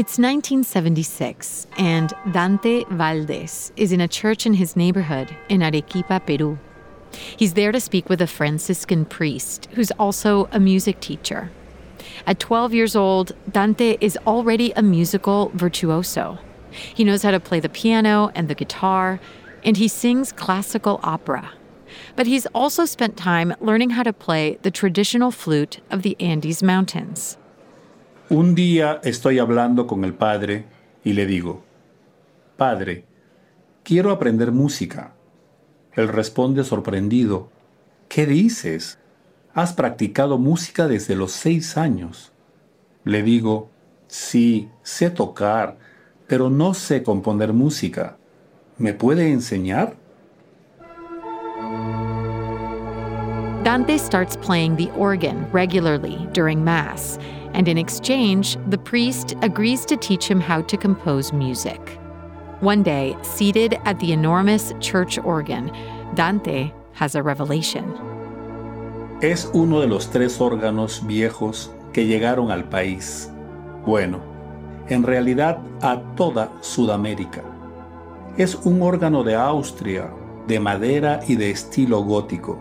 It's 1976, and Dante Valdés is in a church in his neighborhood in Arequipa, Peru. He's there to speak with a Franciscan priest who's also a music teacher. At 12 years old, Dante is already a musical virtuoso. He knows how to play the piano and the guitar, and he sings classical opera. But he's also spent time learning how to play the traditional flute of the Andes Mountains. Un día estoy hablando con el padre y le digo, Padre, quiero aprender música. Él responde sorprendido, ¿qué dices? Has practicado música desde los seis años. Le digo, sí, sé tocar, pero no sé componer música. ¿Me puede enseñar? Dante starts playing the organ regularly during Mass and in exchange, the priest agrees to teach him how to compose music. One day, seated at the enormous church organ, Dante has a revelation. Es uno de los tres órganos viejos que llegaron al país. Bueno, en realidad a toda Sudamérica. Es un órgano de Austria, de madera y de estilo gótico.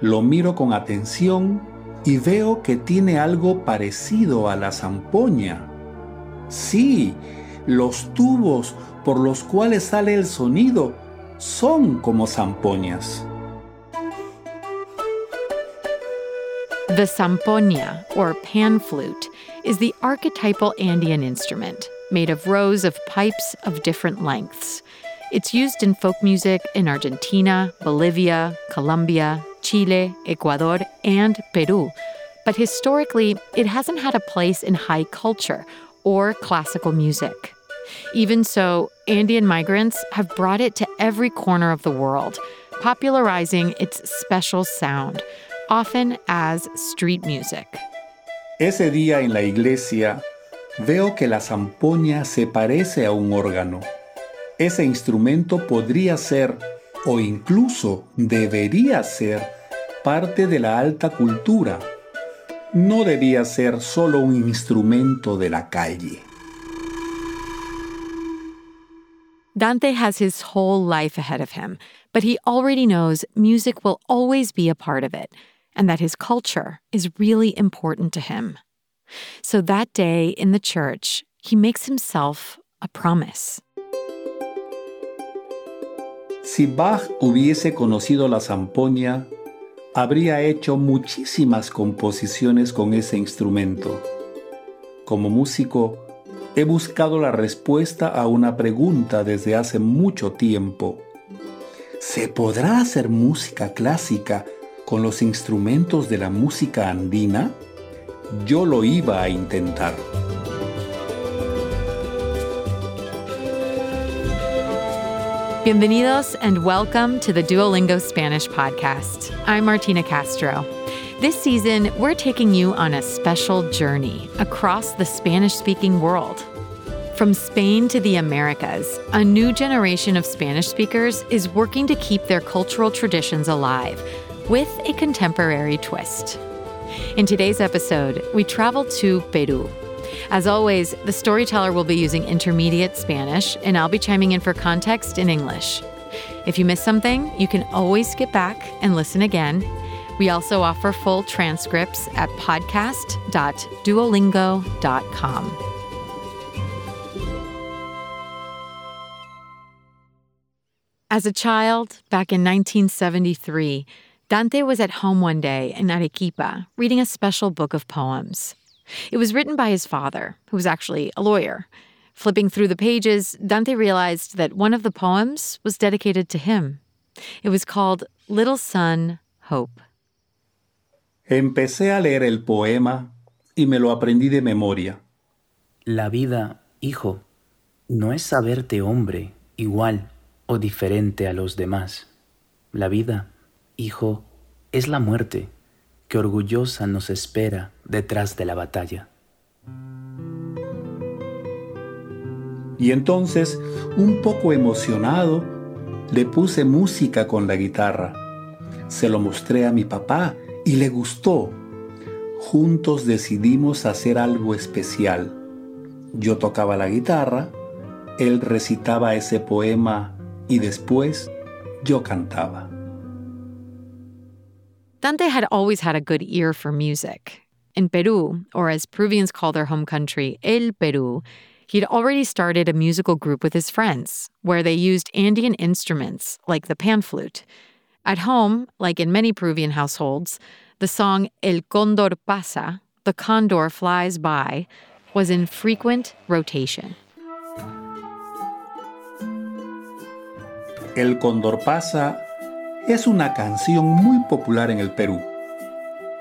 Lo miro con atención y veo que tiene algo parecido a la zampoña. Sí, los tubos por los cuales sale el sonido son como zampoñas. The zampoña, or pan flute, is the archetypal Andean instrument made of rows of pipes of different lengths. It's used in folk music in Argentina, Bolivia, Colombia, Chile, Ecuador, and Peru. But historically, it hasn't had a place in high culture or classical music. Even so, Andean migrants have brought it to every corner of the world, popularizing its special sound, often as street music. Ese día en la iglesia veo que la zampoña se parece a un órgano. Ese instrumento podría ser o incluso debería ser parte de la alta cultura. No debía ser solo un instrumento de la calle. Dante has his whole life ahead of him, but he already knows music will always be a part of it and that his culture is really important to him. So that day in the church, he makes himself a promise. Si Bach hubiese conocido la zampoña, habría hecho muchísimas composiciones con ese instrumento. Como músico, he buscado la respuesta a una pregunta desde hace mucho tiempo. ¿Se podrá hacer música clásica con los instrumentos de la música andina? Yo lo iba a intentar. Bienvenidos and welcome to the Duolingo Spanish podcast. I'm Martina Castro. This season, we're taking you on a special journey across the Spanish speaking world. From Spain to the Americas, a new generation of Spanish speakers is working to keep their cultural traditions alive with a contemporary twist. In today's episode, we travel to Peru as always, the storyteller will be using intermediate Spanish, and I'll be chiming in for context in English. If you miss something, you can always skip back and listen again. We also offer full transcripts at podcast.duolingo.com. As a child, back in 1973, Dante was at home one day in Arequipa reading a special book of poems. It was written by his father, who was actually a lawyer. Flipping through the pages, Dante realized that one of the poems was dedicated to him. It was called Little Sun, Hope. Empecé a leer el poema y me lo aprendí de memoria. La vida, hijo, no es saberte hombre igual o diferente a los demás. La vida, hijo, es la muerte que orgullosa nos espera detrás de la batalla. Y entonces, un poco emocionado, le puse música con la guitarra. Se lo mostré a mi papá y le gustó. Juntos decidimos hacer algo especial. Yo tocaba la guitarra, él recitaba ese poema y después yo cantaba. Dante had always had a good ear for music. In Peru, or as Peruvians call their home country, El Peru, he'd already started a musical group with his friends, where they used Andean instruments like the pan flute. At home, like in many Peruvian households, the song El Condor Pasa, the condor flies by, was in frequent rotation. El Condor Pasa es una canción muy popular en el Perú.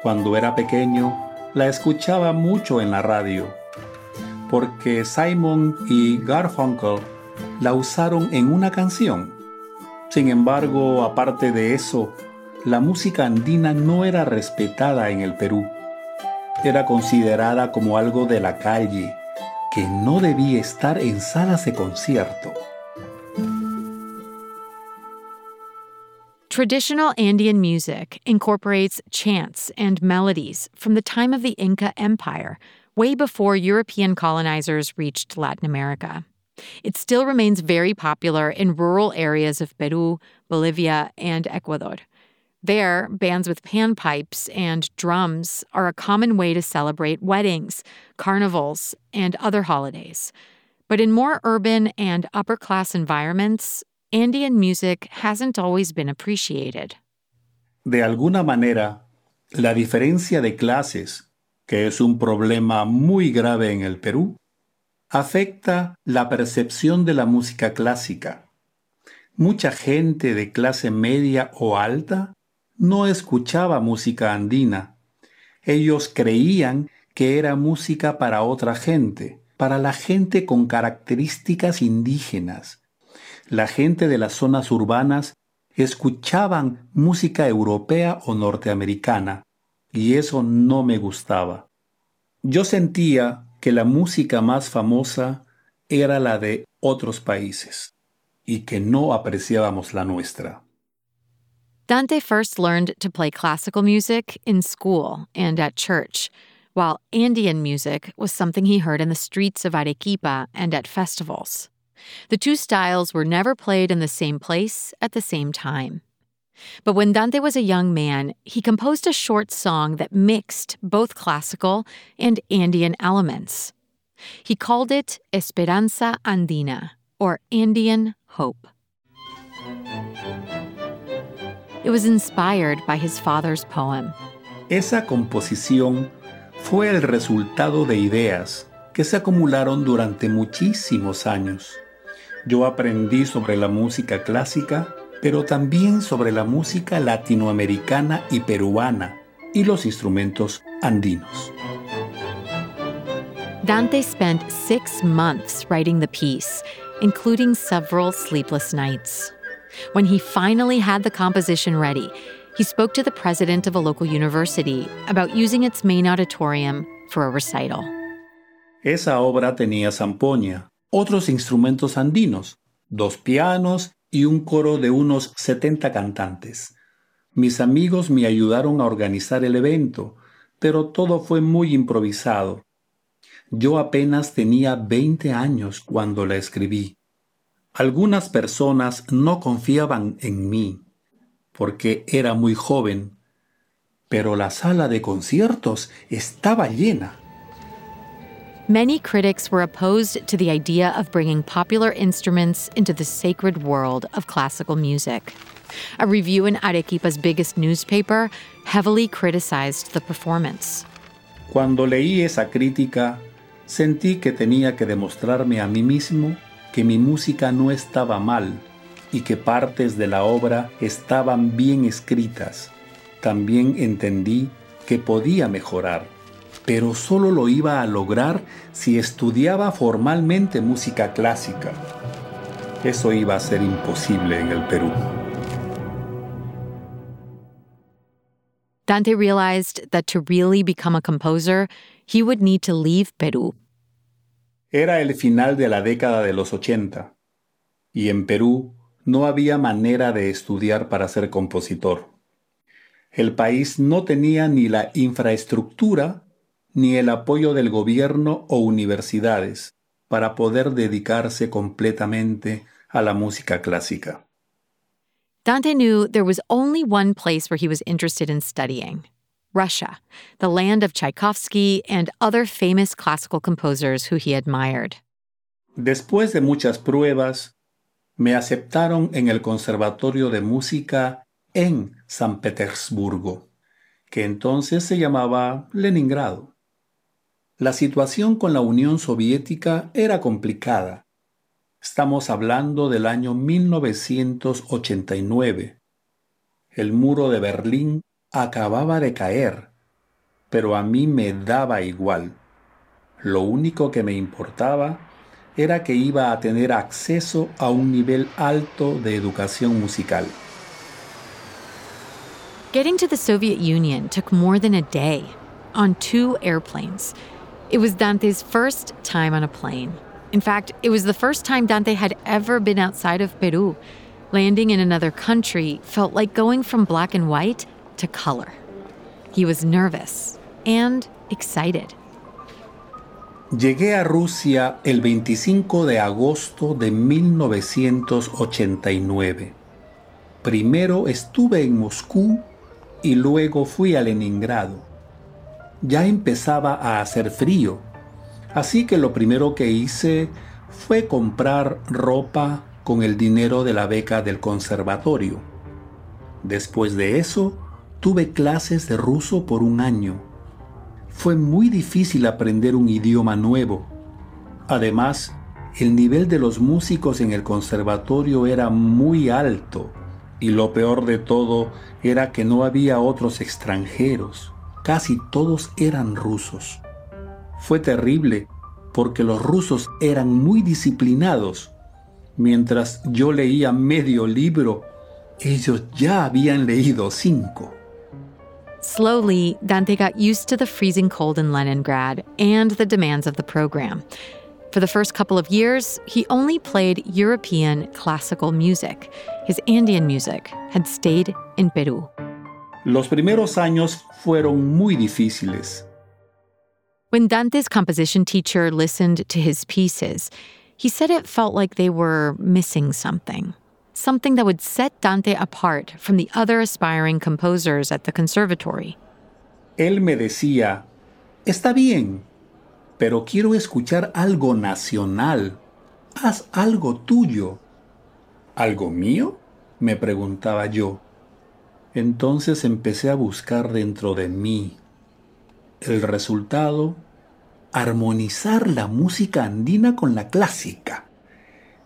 Cuando era pequeño, la escuchaba mucho en la radio, porque Simon y Garfunkel la usaron en una canción. Sin embargo, aparte de eso, la música andina no era respetada en el Perú. Era considerada como algo de la calle, que no debía estar en salas de concierto. Traditional Andean music incorporates chants and melodies from the time of the Inca Empire, way before European colonizers reached Latin America. It still remains very popular in rural areas of Peru, Bolivia, and Ecuador. There, bands with panpipes and drums are a common way to celebrate weddings, carnivals, and other holidays. But in more urban and upper class environments, Andean music hasn't always been appreciated. De alguna manera, la diferencia de clases, que es un problema muy grave en el Perú, afecta la percepción de la música clásica. Mucha gente de clase media o alta no escuchaba música andina. Ellos creían que era música para otra gente, para la gente con características indígenas la gente de las zonas urbanas escuchaban música europea o norteamericana, y eso no me gustaba. Yo sentía que la música más famosa era la de otros países, y que no apreciábamos la nuestra. Dante first learned to play classical music in school and at church, while Andean music was something he heard in the streets of Arequipa and at festivals. The two styles were never played in the same place at the same time. But when Dante was a young man, he composed a short song that mixed both classical and Andean elements. He called it Esperanza Andina, or Andean Hope. It was inspired by his father's poem. Esa composición fue el resultado de ideas que se acumularon durante muchísimos años. Yo aprendí sobre la música clásica, pero también sobre la música latinoamericana y peruana y los instrumentos andinos. Dante spent six months writing the piece, including several sleepless nights. When he finally had the composition ready, he spoke to the president of a local university about using its main auditorium for a recital. Esa obra tenía zampoña, otros instrumentos andinos, dos pianos y un coro de unos 70 cantantes. Mis amigos me ayudaron a organizar el evento, pero todo fue muy improvisado. Yo apenas tenía 20 años cuando la escribí. Algunas personas no confiaban en mí, porque era muy joven, pero la sala de conciertos estaba llena. Many critics were opposed to the idea of bringing popular instruments into the sacred world of classical music. A review in Arequipa's biggest newspaper heavily criticized the performance. Cuando leí esa crítica, sentí que tenía que demostrarme a mí mismo que mi música no estaba mal y que partes de la obra estaban bien escritas. También entendí que podía mejorar pero solo lo iba a lograr si estudiaba formalmente música clásica. Eso iba a ser imposible en el Perú. Dante realized that to really become a composer, he would need to leave Perú. Era el final de la década de los 80 y en Perú no había manera de estudiar para ser compositor. El país no tenía ni la infraestructura ni el apoyo del gobierno o universidades, para poder dedicarse completamente a la música clásica. Dante knew there was only one place where he was interested in studying Russia, the land of Tchaikovsky and other famous classical composers who he admired. Después de muchas pruebas, me aceptaron en el Conservatorio de Música en San Petersburgo, que entonces se llamaba Leningrado. La situación con la Unión Soviética era complicada. Estamos hablando del año 1989. El muro de Berlín acababa de caer, pero a mí me daba igual. Lo único que me importaba era que iba a tener acceso a un nivel alto de educación musical. Getting to the Soviet Union took more than a day on two airplanes. It was Dante's first time on a plane. In fact, it was the first time Dante had ever been outside of Peru. Landing in another country felt like going from black and white to color. He was nervous and excited. Llegué a Rusia el 25 de agosto de 1989. Primero estuve en Moscú y luego fui a Leningrado. Ya empezaba a hacer frío, así que lo primero que hice fue comprar ropa con el dinero de la beca del conservatorio. Después de eso, tuve clases de ruso por un año. Fue muy difícil aprender un idioma nuevo. Además, el nivel de los músicos en el conservatorio era muy alto y lo peor de todo era que no había otros extranjeros. Casi todos eran rusos. Fue terrible porque los rusos eran muy disciplinados. Mientras yo leía medio libro, ellos ya habían leído cinco. Slowly, Dante got used to the freezing cold in Leningrad and the demands of the program. For the first couple of years, he only played European classical music. His Andean music had stayed in Peru. Los primeros años fueron muy difíciles. When Dante's composition teacher listened to his pieces, he said it felt like they were missing something something that would set Dante apart from the other aspiring composers at the conservatory. Él me decía, está bien, pero quiero escuchar algo nacional. Haz algo tuyo. ¿Algo mío? me preguntaba yo. Entonces empecé a buscar dentro de mí. El resultado, armonizar la música andina con la clásica.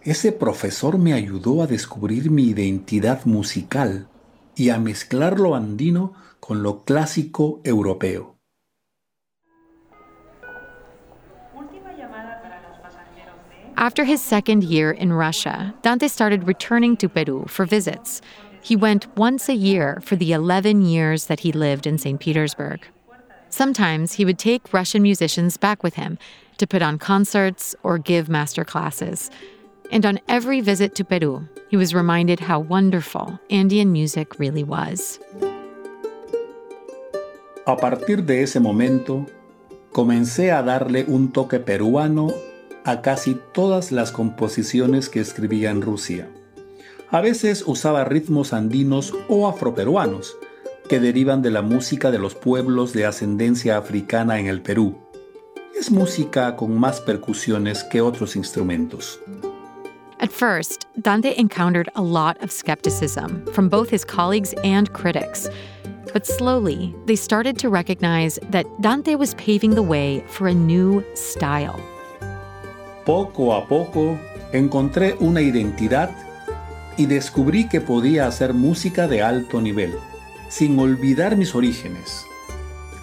Ese profesor me ayudó a descubrir mi identidad musical y a mezclar lo andino con lo clásico europeo. After his second year in Russia, Dante started returning to Peru for visits. He went once a year for the 11 years that he lived in St. Petersburg. Sometimes he would take Russian musicians back with him to put on concerts or give master classes. And on every visit to Peru, he was reminded how wonderful Andean music really was. A partir de ese momento, comencé a darle un toque peruano a casi todas las composiciones que escribía en Rusia. A veces usaba ritmos andinos o afroperuanos, que derivan de la música de los pueblos de ascendencia africana en el Perú. Es música con más percusiones que otros instrumentos. At first, Dante encountered a lot of skepticism from both his colleagues and critics. But slowly, they started to recognize that Dante was paving the way for a new style. Poco a poco, encontré una identidad y descubrí que podía hacer música de alto nivel, sin olvidar mis orígenes.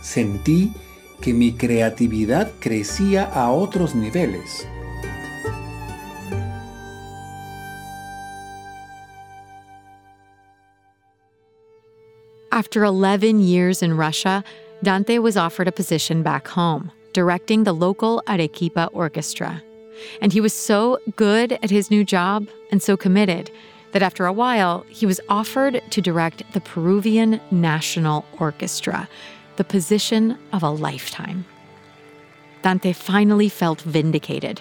Sentí que mi creatividad crecía a otros niveles. After 11 years in Russia, Dante was offered a position back home, directing the local Arequipa Orchestra. And he was so good at his new job and so committed that after a while, he was offered to direct the Peruvian National Orchestra, the position of a lifetime. Dante finally felt vindicated.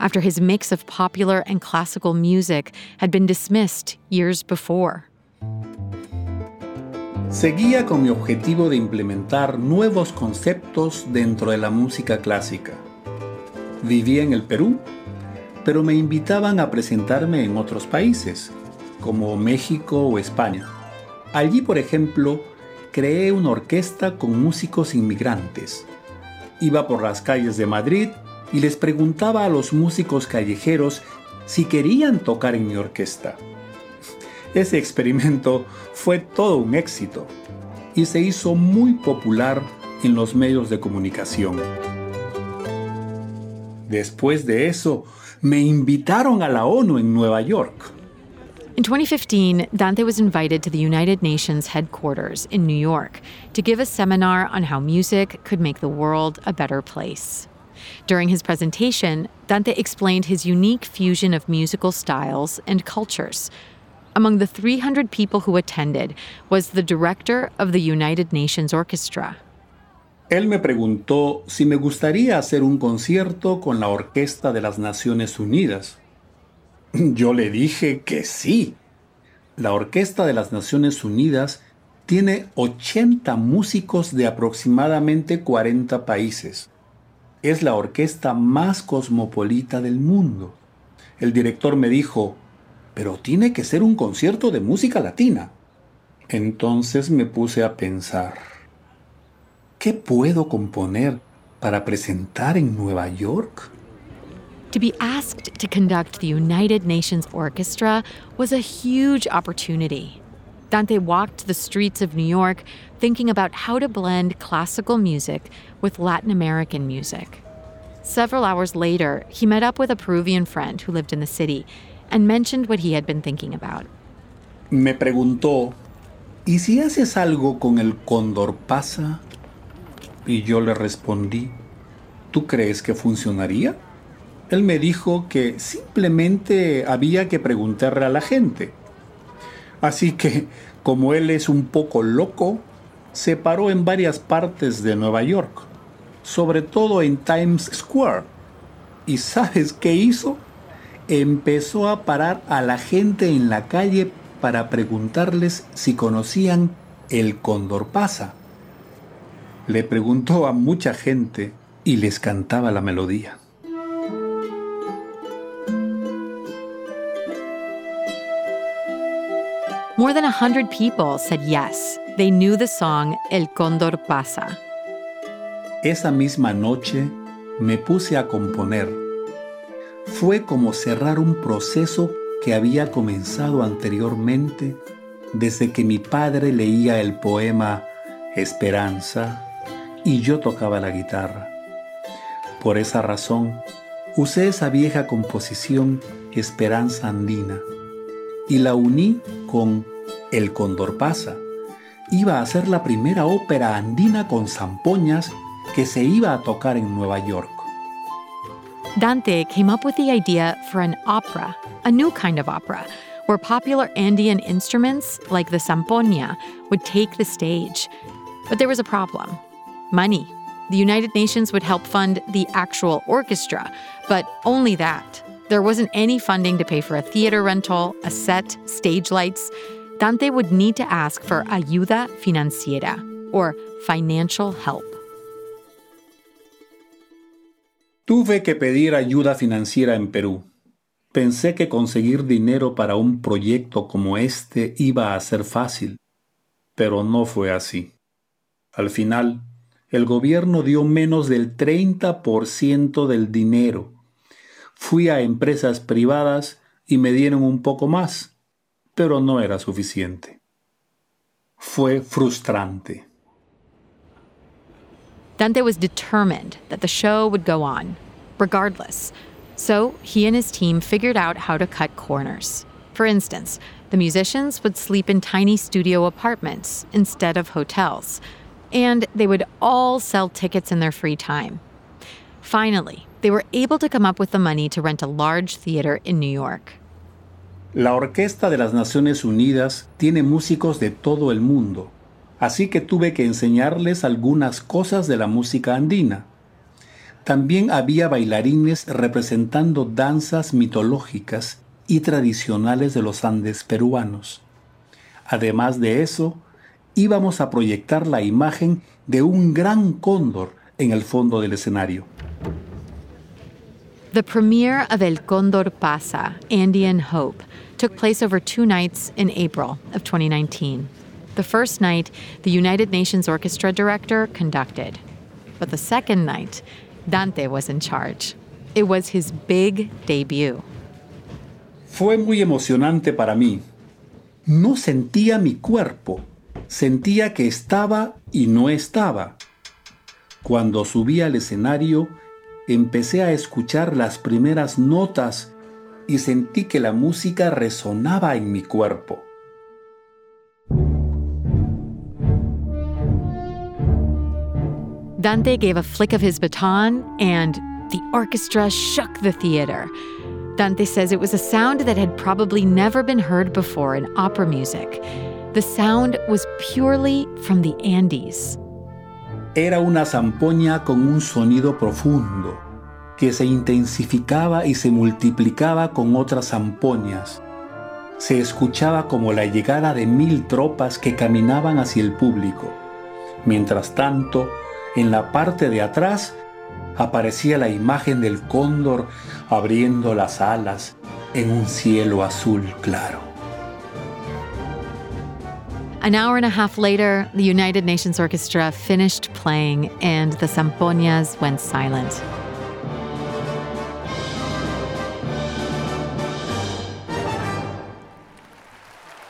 after his mix of popular and classical music had been dismissed years before. Seguía con mi objetivo de implementar nuevos conceptos dentro de la música clásica. Vivía en el Perú, pero me invitaban a presentarme en otros países, como México o España. Allí, por ejemplo, creé una orquesta con músicos inmigrantes. Iba por las calles de Madrid y les preguntaba a los músicos callejeros si querían tocar en mi orquesta. Ese experimento fue todo un éxito y se hizo muy popular en los medios de comunicación. Después de eso, me invitaron a la ONU en Nueva York. In 2015, Dante was invited to the United Nations headquarters in New York to give a seminar on how music could make the world a better place. During his presentation, Dante explained his unique fusion of musical styles and cultures. Among the 300 people who attended was the director of the United Nations Orchestra. Él me preguntó si me gustaría hacer un concierto con la Orquesta de las Naciones Unidas. Yo le dije que sí. La Orquesta de las Naciones Unidas tiene 80 músicos de aproximadamente 40 países es la orquesta más cosmopolita del mundo. El director me dijo, pero tiene que ser un concierto de música latina. Entonces me puse a pensar, ¿qué puedo componer para presentar en Nueva York? To be asked to conduct the United Nations Orchestra was a huge opportunity. Dante walked the streets of New York thinking about how to blend classical music with Latin American music. Several hours later, he met up with a Peruvian friend who lived in the city and mentioned what he had been thinking about. Me preguntó, ¿y si haces algo con el cóndor pasa? Y yo le respondí, ¿tú crees que funcionaría? Él me dijo que simplemente había que preguntarle a la gente. Así que, como él es un poco loco, se paró en varias partes de Nueva York sobre todo en Times Square. ¿Y sabes qué hizo? Empezó a parar a la gente en la calle para preguntarles si conocían el Cóndor Pasa. Le preguntó a mucha gente y les cantaba la melodía. More than a hundred people said yes. They knew the song El Cóndor Pasa. Esa misma noche me puse a componer. Fue como cerrar un proceso que había comenzado anteriormente desde que mi padre leía el poema Esperanza y yo tocaba la guitarra. Por esa razón, usé esa vieja composición Esperanza Andina y la uní con El Condor Pasa. Iba a ser la primera ópera andina con zampoñas que se iba a tocar en Nueva York. Dante came up with the idea for an opera, a new kind of opera, where popular Andean instruments like the zampoña would take the stage. But there was a problem money. The United Nations would help fund the actual orchestra, but only that. There wasn't any funding to pay for a theater rental, a set, stage lights. Dante would need to ask for ayuda financiera, or financial help. Tuve que pedir ayuda financiera en Perú. Pensé que conseguir dinero para un proyecto como este iba a ser fácil, pero no fue así. Al final, el gobierno dio menos del 30% del dinero. Fui a empresas privadas y me dieron un poco más, pero no era suficiente. Fue frustrante. Dante was determined that the show would go on, regardless. So he and his team figured out how to cut corners. For instance, the musicians would sleep in tiny studio apartments instead of hotels, and they would all sell tickets in their free time. Finally, they were able to come up with the money to rent a large theater in New York. La Orquesta de las Naciones Unidas tiene músicos de todo el mundo. así que tuve que enseñarles algunas cosas de la música andina. también había bailarines representando danzas mitológicas y tradicionales de los Andes peruanos. Además de eso, íbamos a proyectar la imagen de un gran cóndor en el fondo del escenario. The premiere of El Condor Pasa, Andean Hope, took place over two nights in April of 2019. The first night, the United Nations Orchestra director conducted. But the second night, Dante was in charge. It was his big debut. Fue muy emocionante para mí. No sentía mi cuerpo, sentía que estaba y no estaba. Cuando subí al escenario, empecé a escuchar las primeras notas y sentí que la música resonaba en mi cuerpo. Dante gave a flick of his baton, and the orchestra shook the theater. Dante says it was a sound that had probably never been heard before in opera music. The sound was purely from the Andes. Era una zampoña con un sonido profundo que se intensificaba y se multiplicaba con otras zampoñas. Se escuchaba como la llegada de mil tropas que caminaban hacia el público. Mientras tanto, en la parte de atrás aparecía la imagen del cóndor abriendo las alas en un cielo azul claro. An hour and a half later, the United Nations Orchestra finished playing and the zampoñas went silent.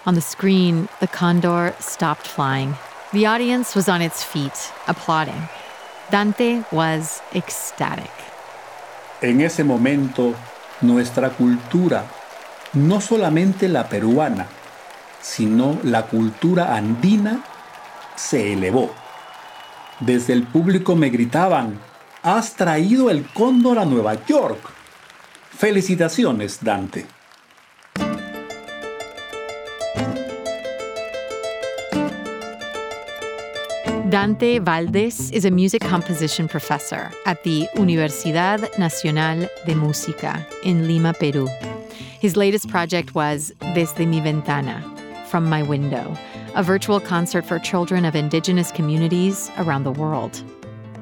On the screen, the condor stopped flying. The audience was on its feet, applauding. Dante was ecstatic. En ese momento, nuestra cultura, no solamente la peruana, sino la cultura andina, se elevó. Desde el público me gritaban, has traído el cóndor a Nueva York. Felicitaciones, Dante. Dante Valdés is a music composition professor at the Universidad Nacional de Música in Lima, Peru. His latest project was Desde mi ventana, From My Window, a virtual concert for children of indigenous communities around the world.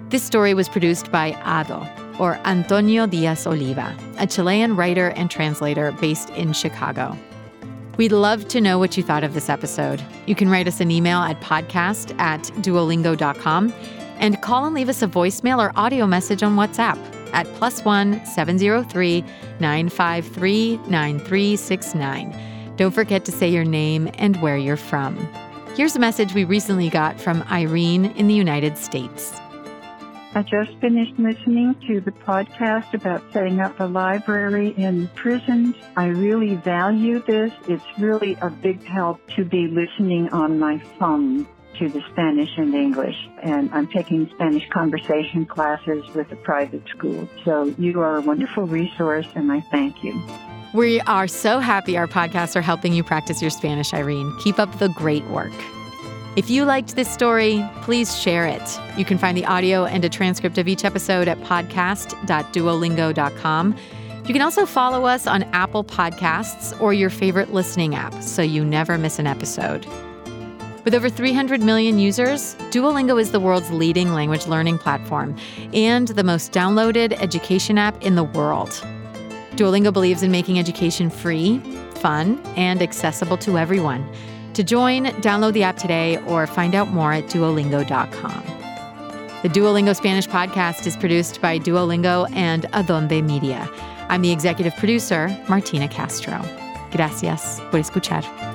This story was produced by Ado, or Antonio Diaz Oliva, a Chilean writer and translator based in Chicago. We'd love to know what you thought of this episode. You can write us an email at podcast at duolingo.com and call and leave us a voicemail or audio message on WhatsApp at plus one 703 953 9369. Don't forget to say your name and where you're from. Here's a message we recently got from Irene in the United States. I just finished listening to the podcast about setting up a library in prisons. I really value this. It's really a big help to be listening on my phone to the Spanish and English. And I'm taking Spanish conversation classes with a private school. So you are a wonderful resource and I thank you. We are so happy our podcasts are helping you practice your Spanish, Irene. Keep up the great work. If you liked this story, please share it. You can find the audio and a transcript of each episode at podcast.duolingo.com. You can also follow us on Apple Podcasts or your favorite listening app so you never miss an episode. With over 300 million users, Duolingo is the world's leading language learning platform and the most downloaded education app in the world. Duolingo believes in making education free, fun, and accessible to everyone. To join, download the app today or find out more at duolingo.com. The Duolingo Spanish podcast is produced by Duolingo and Adonde Media. I'm the executive producer, Martina Castro. Gracias por escuchar.